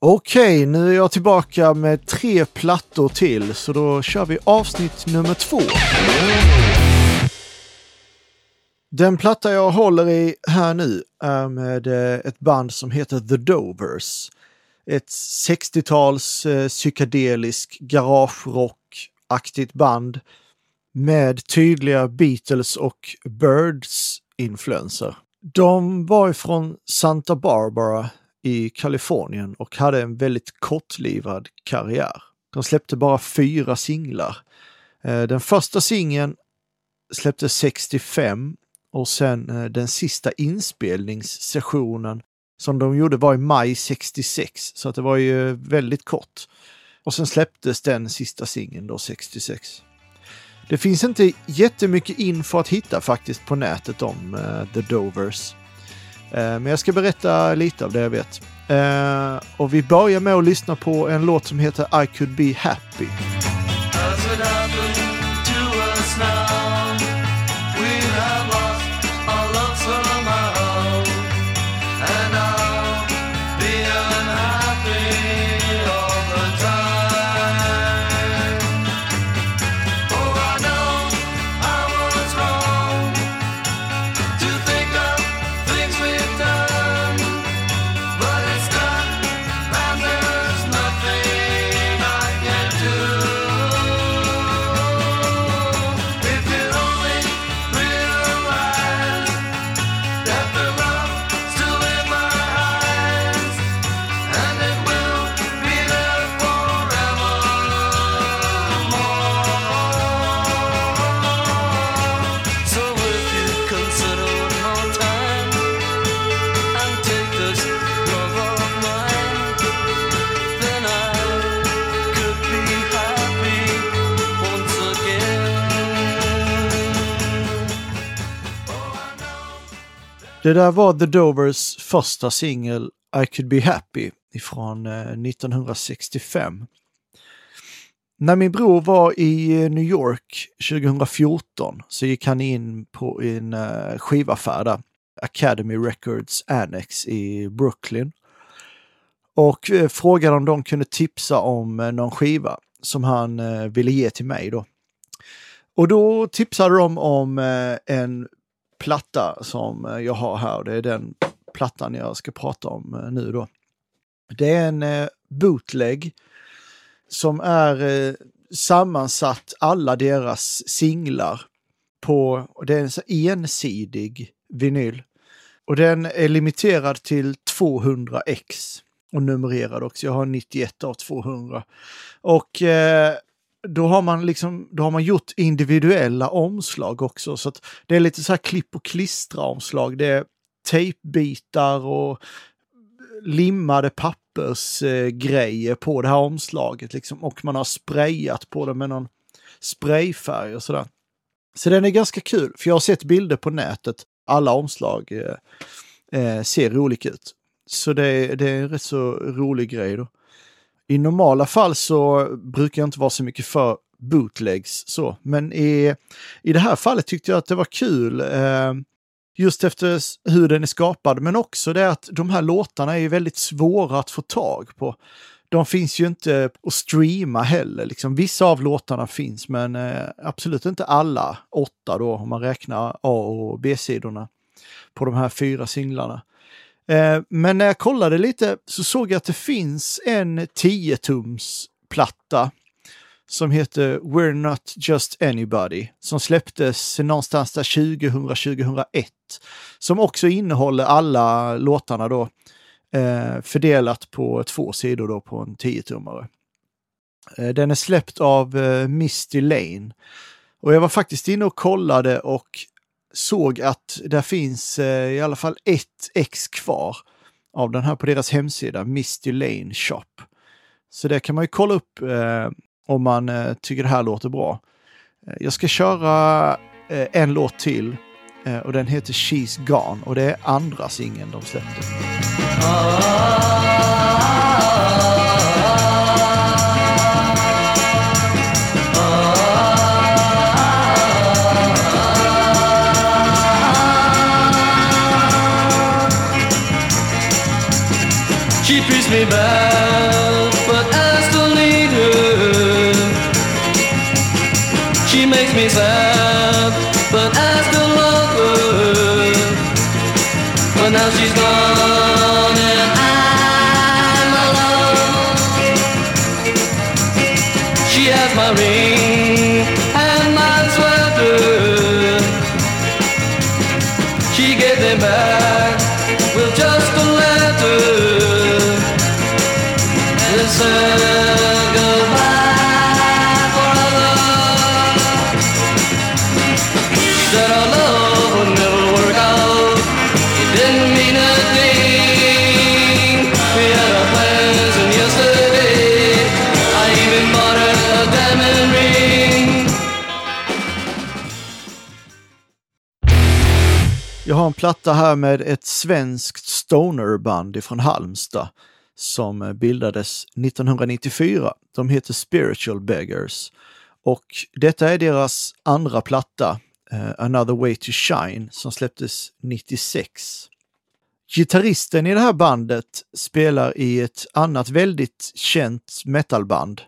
Okej, nu är jag tillbaka med tre plattor till, så då kör vi avsnitt nummer två. Den platta jag håller i här nu är med eh, ett band som heter The Dovers. Ett 60-tals eh, psykedelisk garagerock-aktigt band med tydliga Beatles och Birds-influenser. De var ifrån Santa Barbara i Kalifornien och hade en väldigt kortlivad karriär. De släppte bara fyra singlar. Eh, den första singeln släpptes 65 och sen eh, den sista inspelningssessionen som de gjorde var i maj 66, så att det var ju väldigt kort. Och sen släpptes den sista singeln då 66. Det finns inte jättemycket info att hitta faktiskt på nätet om uh, The Dovers. Eh, men jag ska berätta lite av det jag vet. Eh, och vi börjar med att lyssna på en låt som heter I could be happy. Det där var The Dovers första singel I could be happy ifrån eh, 1965. När min bror var i eh, New York 2014 så gick han in på en eh, skivaffär där, Academy Records Annex i Brooklyn. Och frågade om de kunde tipsa om någon skiva som han ville ge till mig då. Och då tipsade de om en platta som eh, jag har här. Det är den plattan jag ska prata om eh, nu då. Det är en eh, bootleg som är sammansatt alla deras singlar på, det är en ensidig vinyl. Och den är limiterad till 200 x och numrerad också. Jag har 91 av 200. Och eh, då har man liksom, då har man gjort individuella omslag också. Så att det är lite så här klipp och klistra omslag. Det är tejpbitar och limmade pappersgrejer eh, på det här omslaget liksom. Och man har sprayat på det med någon sprayfärg och sådär. Så den är ganska kul, för jag har sett bilder på nätet. Alla omslag eh, eh, ser olika ut. Så det, det är en rätt så rolig grej då. I normala fall så brukar jag inte vara så mycket för bootlegs så, men i, i det här fallet tyckte jag att det var kul. Eh, just efter hur den är skapad, men också det att de här låtarna är väldigt svåra att få tag på. De finns ju inte att streama heller. Liksom, vissa av låtarna finns, men eh, absolut inte alla åtta då, om man räknar A och B-sidorna på de här fyra singlarna. Eh, men när jag kollade lite så såg jag att det finns en 10-tums platta som heter We're Not Just Anybody som släpptes någonstans där 2000-2001. Som också innehåller alla låtarna då eh, fördelat på två sidor då på en 10-tummare. Eh, den är släppt av eh, Misty Lane. Och jag var faktiskt inne och kollade och såg att det finns eh, i alla fall ett ex kvar av den här på deras hemsida, Misty Lane Shop. Så det kan man ju kolla upp eh, om man eh, tycker det här låter bra. Eh, jag ska köra eh, en låt till eh, och den heter She's Gone och det är andra singeln de släppte. Ah. She gave them back. With just a letter and platta här med ett svenskt stonerband ifrån Halmstad som bildades 1994. De heter Spiritual Beggars och detta är deras andra platta, eh, Another Way to Shine, som släpptes 96. Gitarristen i det här bandet spelar i ett annat väldigt känt metalband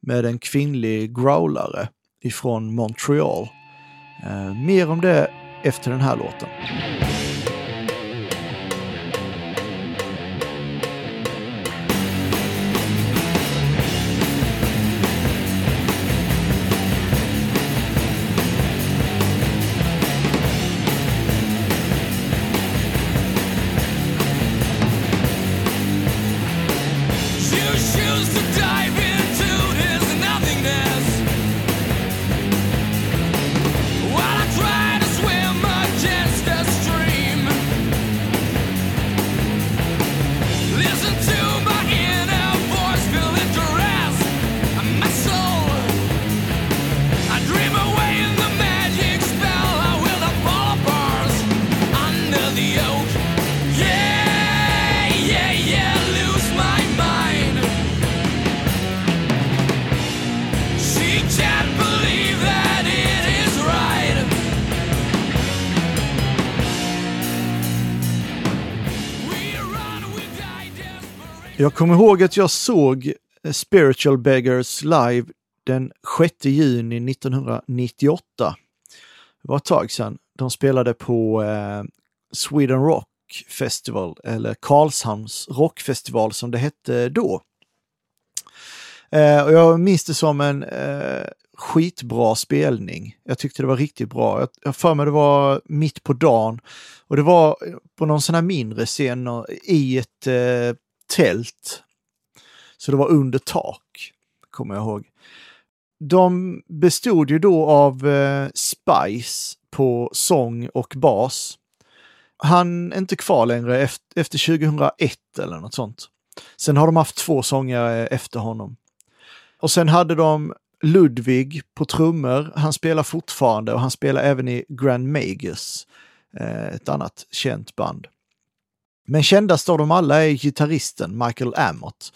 med en kvinnlig growlare ifrån Montreal. Eh, mer om det efter den här låten. Jag kommer ihåg att jag såg eh, Spiritual Beggars live den 6 juni 1998. Det var ett tag sedan. De spelade på eh, Sweden Rock Festival, eller Karlshamns rockfestival som det hette då. Eh, och jag minns det som en eh, skitbra spelning. Jag tyckte det var riktigt bra. Jag jag har för mig det var mitt på dagen och det var på någon sån här mindre scen i ett eh, tält. Så det var under tak, kommer jag ihåg. De bestod ju då av eh, Spice på sång och bas. Han är inte kvar längre efter, efter 2001 eller något sånt. Sen har de haft två sångare eh, efter honom. Och sen hade de Ludvig på trummor. Han spelar fortfarande och han spelar även i Grand Magus, eh, ett annat känt band. Men kändast av dem alla är gitarristen Michael Amott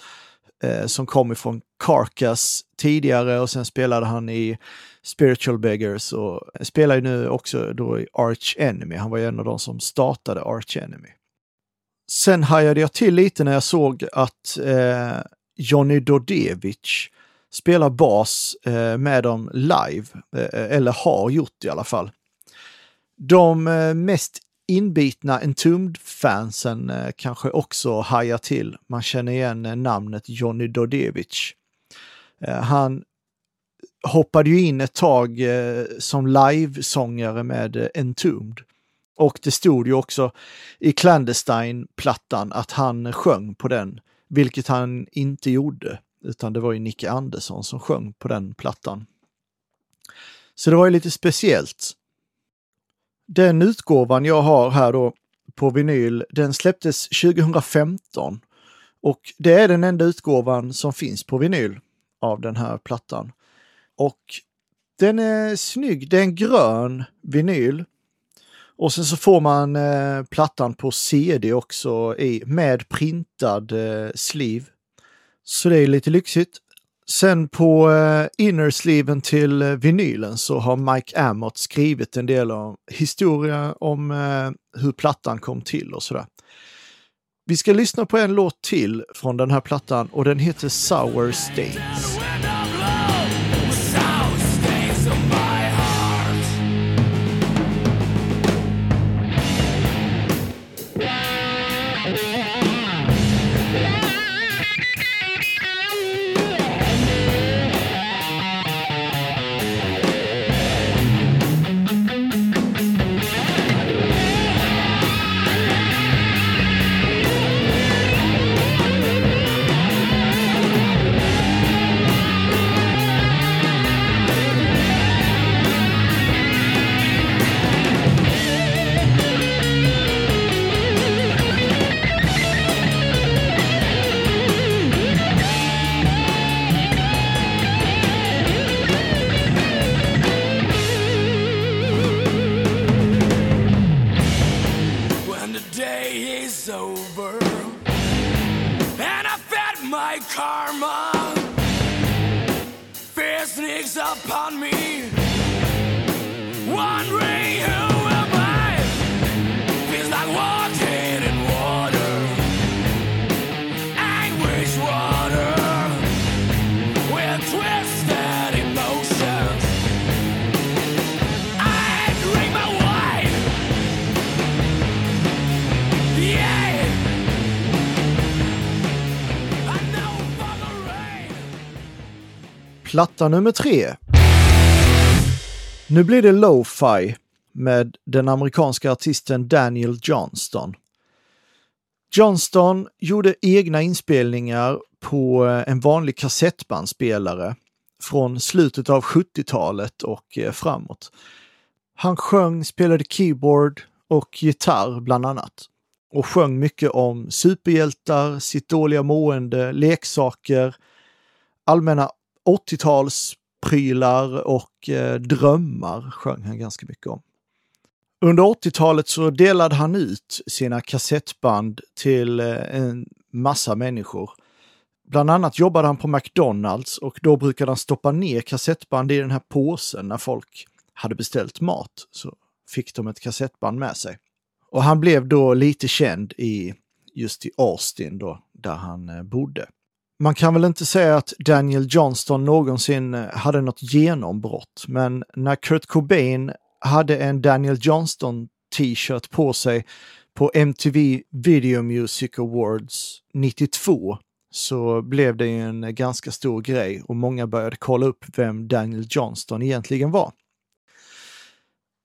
eh, som kom ifrån Carcass tidigare och sen spelade han i Spiritual Beggars och spelar ju nu också då i Arch Enemy. Han var ju en av de som startade Arch Enemy. Sen hajade jag till lite när jag såg att eh, Johnny Dodevich spelar bas eh, med dem live, eh, eller har gjort i alla fall. De eh, mest inbitna Entombed-fansen eh, kanske också hajar till. Man känner igen eh, namnet Johnny Dodevich. Eh, han hoppade ju in ett tag som livesångare med Entombed. Och det stod ju också i Clandestine-plattan att han sjöng på den, vilket han inte gjorde, utan det var ju Nicke Andersson som sjöng på den plattan. Så det var ju lite speciellt. Den utgåvan jag har här då på vinyl, den släpptes 2015 och det är den enda utgåvan som finns på vinyl av den här plattan. Och den är snygg, det är en grön vinyl. Och sen så får man eh, plattan på CD också i, med printad eh, sleeve. Så det är lite lyxigt. Sen på eh, innersleeven till eh, vinylen så har Mike Amott skrivit en del om historia om eh, hur plattan kom till och sådär. Vi ska lyssna på en låt till från den här plattan och den heter Sour States. Platta nummer tre. Nu blir det Lo-Fi med den amerikanska artisten Daniel Johnston. Johnston gjorde egna inspelningar på eh, en vanlig kassettbandspelare från slutet av 70-talet och eh, framåt. Han sjöng, spelade keyboard och gitarr bland annat. Och sjöng mycket om superhjältar, sitt dåliga mående, leksaker, allmänna 80-talsprylar och eh, drömmar sjöng han ganska mycket om. Under 80-talet så delade han ut sina kassettband till eh, en massa människor. Bland annat jobbade han på McDonalds och då brukade han stoppa ner kassettband i den här påsen när folk hade beställt mat. Så fick de ett kassettband med sig. Och han blev då lite känd i just i Austin då, där han eh, bodde. Man kan väl inte säga att Daniel Johnston någonsin eh, hade något genombrott, men när Kurt Cobain hade en Daniel Johnston t-shirt på sig på MTV Video Music Awards 92 så blev det en ganska stor grej och många började kolla upp vem Daniel Johnston egentligen var.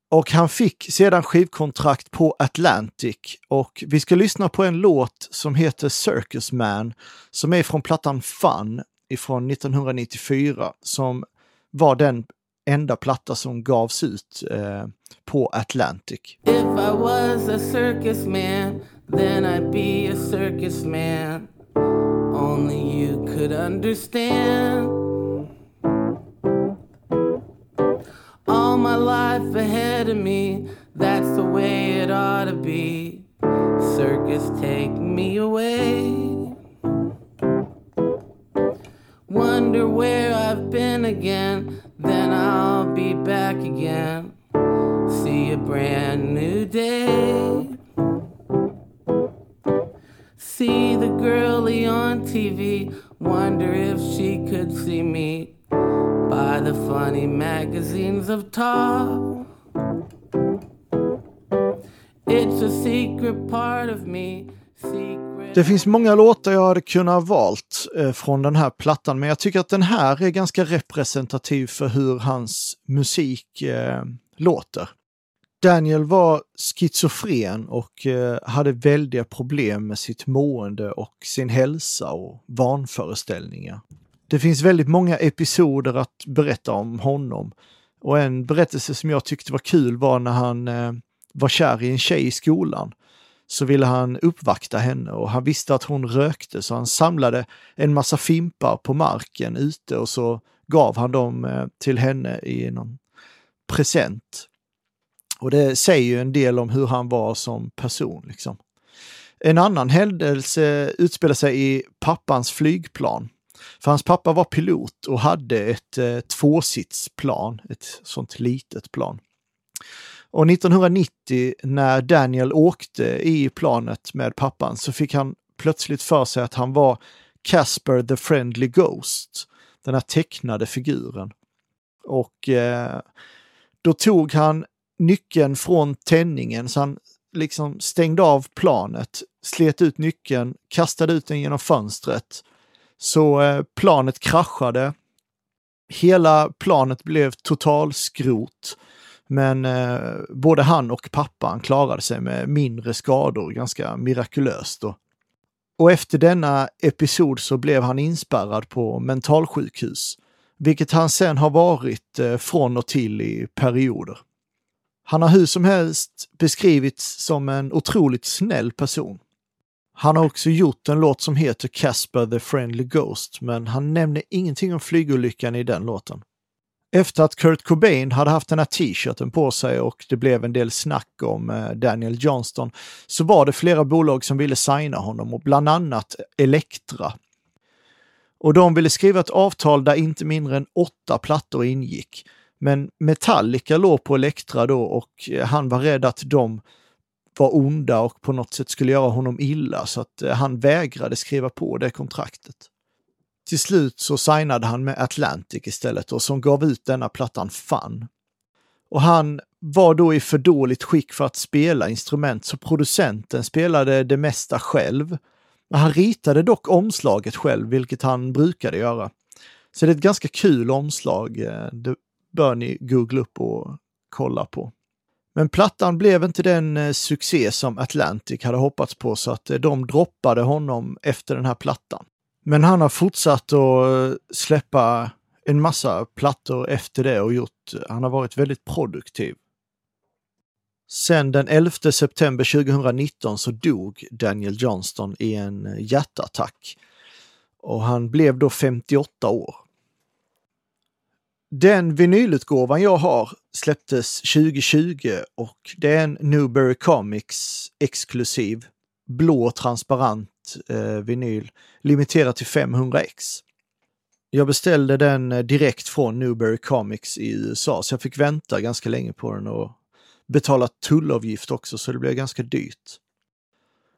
Och han fick sedan skivkontrakt på Atlantic och vi ska lyssna på en låt som heter Circus Man som är från plattan Fun ifrån 1994 som var den enda platta som gavs ut eh, på Atlantic. If I was a circus man, then I'd be a circus man. Only you could understand. Life ahead of me, that's the way it ought to be. Circus, take me away. Wonder where I've been again, then I'll be back again. See a brand new day. See the girlie on TV, wonder if 20 magazines of talk. It's a secret part of me. Secret det finns många låtar jag hade kunnat valt eh, från den här plattan, men jag tycker att den här är ganska representativ för hur hans musik eh, låter. Daniel var schizofren och eh, hade väldiga problem med sitt mående och sin hälsa och vanföreställningar. Det finns väldigt många episoder att berätta om honom. Och en berättelse som jag tyckte var kul var när han eh, var kär i en tjej i skolan. Så ville han uppvakta henne och han visste att hon rökte så han samlade en massa fimpar på marken ute och så gav han dem eh, till henne i någon present. Och det säger ju en del om hur han var som person. Liksom. En annan händelse utspelar sig i pappans flygplan. För hans pappa var pilot och hade ett eh, tvåsitsplan, ett sånt litet plan. Och 1990 när Daniel åkte i planet med pappan så fick han plötsligt för sig att han var Casper the Friendly Ghost, den här tecknade figuren. Och eh, då tog han nyckeln från tändningen så han liksom stängde av planet, slet ut nyckeln, kastade ut den genom fönstret. Så eh, planet kraschade. Hela planet blev totalskrot. Men eh, både han och pappan klarade sig med mindre skador, ganska mirakulöst. Då. Och efter denna episod så blev han inspärrad på mentalsjukhus, vilket han sen har varit eh, från och till i perioder. Han har hur som helst beskrivits som en otroligt snäll person. Han har också gjort en låt som heter Casper the Friendly Ghost, men han nämner ingenting om flygolyckan i den låten. Efter att Kurt Cobain hade haft den här t-shirten på sig och det blev en del snack om eh, Daniel Johnston så var det flera bolag som ville signa honom och bland annat Elektra. Och de ville skriva ett avtal där inte mindre än åtta plattor ingick. Men Metallica låg på Elektra då och eh, han var rädd att de var onda och på något sätt skulle göra honom illa så att eh, han vägrade skriva på det kontraktet. Till slut så signade han med Atlantic istället och som gav ut denna plattan Fun. Och han var då i för dåligt skick för att spela instrument så producenten spelade det mesta själv. Men han ritade dock omslaget själv, vilket han brukade göra. Så det är ett ganska kul omslag. Eh, det bör ni googla upp och kolla på. Men plattan blev inte den eh, succé som Atlantic hade hoppats på så att eh, de droppade honom efter den här plattan. Men han har fortsatt att eh, släppa en massa plattor efter det och gjort, han har varit väldigt produktiv. Sen den 11 september 2019 så dog Daniel Johnston i en hjärtattack. Och han blev då 58 år. Den vinylutgåvan jag har släpptes 2020 och det är en Newberry Comics exklusiv blå transparent eh, vinyl limiterad till 500 ex. Jag beställde den eh, direkt från Newberry Comics i USA så jag fick vänta ganska länge på den och betala tullavgift också så det blev ganska dyrt.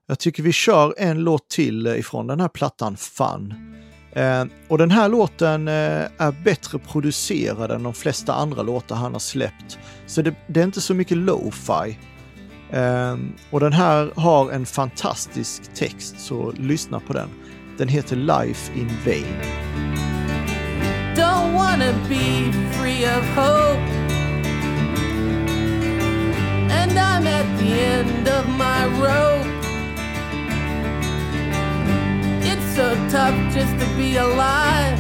Jag tycker vi kör en låt till eh, ifrån den här plattan Fun. Eh, och den här låten eh, är bättre producerad än de flesta andra låtar han har släppt. Så det, det är inte så mycket lo-fi. Eh, och den här har en fantastisk text, så lyssna på den. Den heter Life in Vain. Don't wanna be free of hope. And I'm at the end of my rope. So tough just to be alive.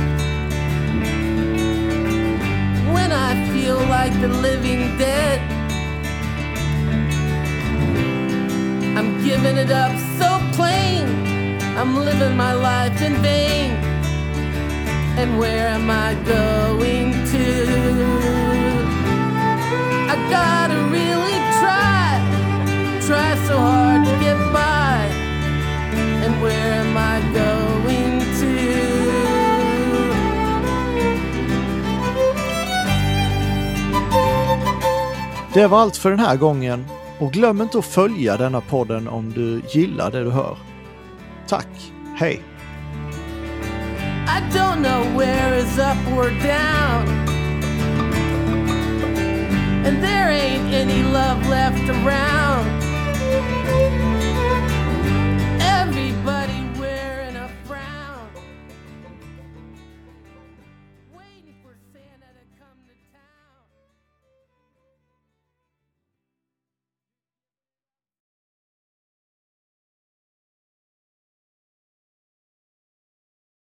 When I feel like the living dead. I'm giving it up so plain. I'm living my life in vain. And where am I going to? I gotta really try, try so hard Det var allt för den här gången och glöm inte att följa denna podden om du gillar det du hör. Tack, hej! I don't know where is up or down. And there ain't any love left around.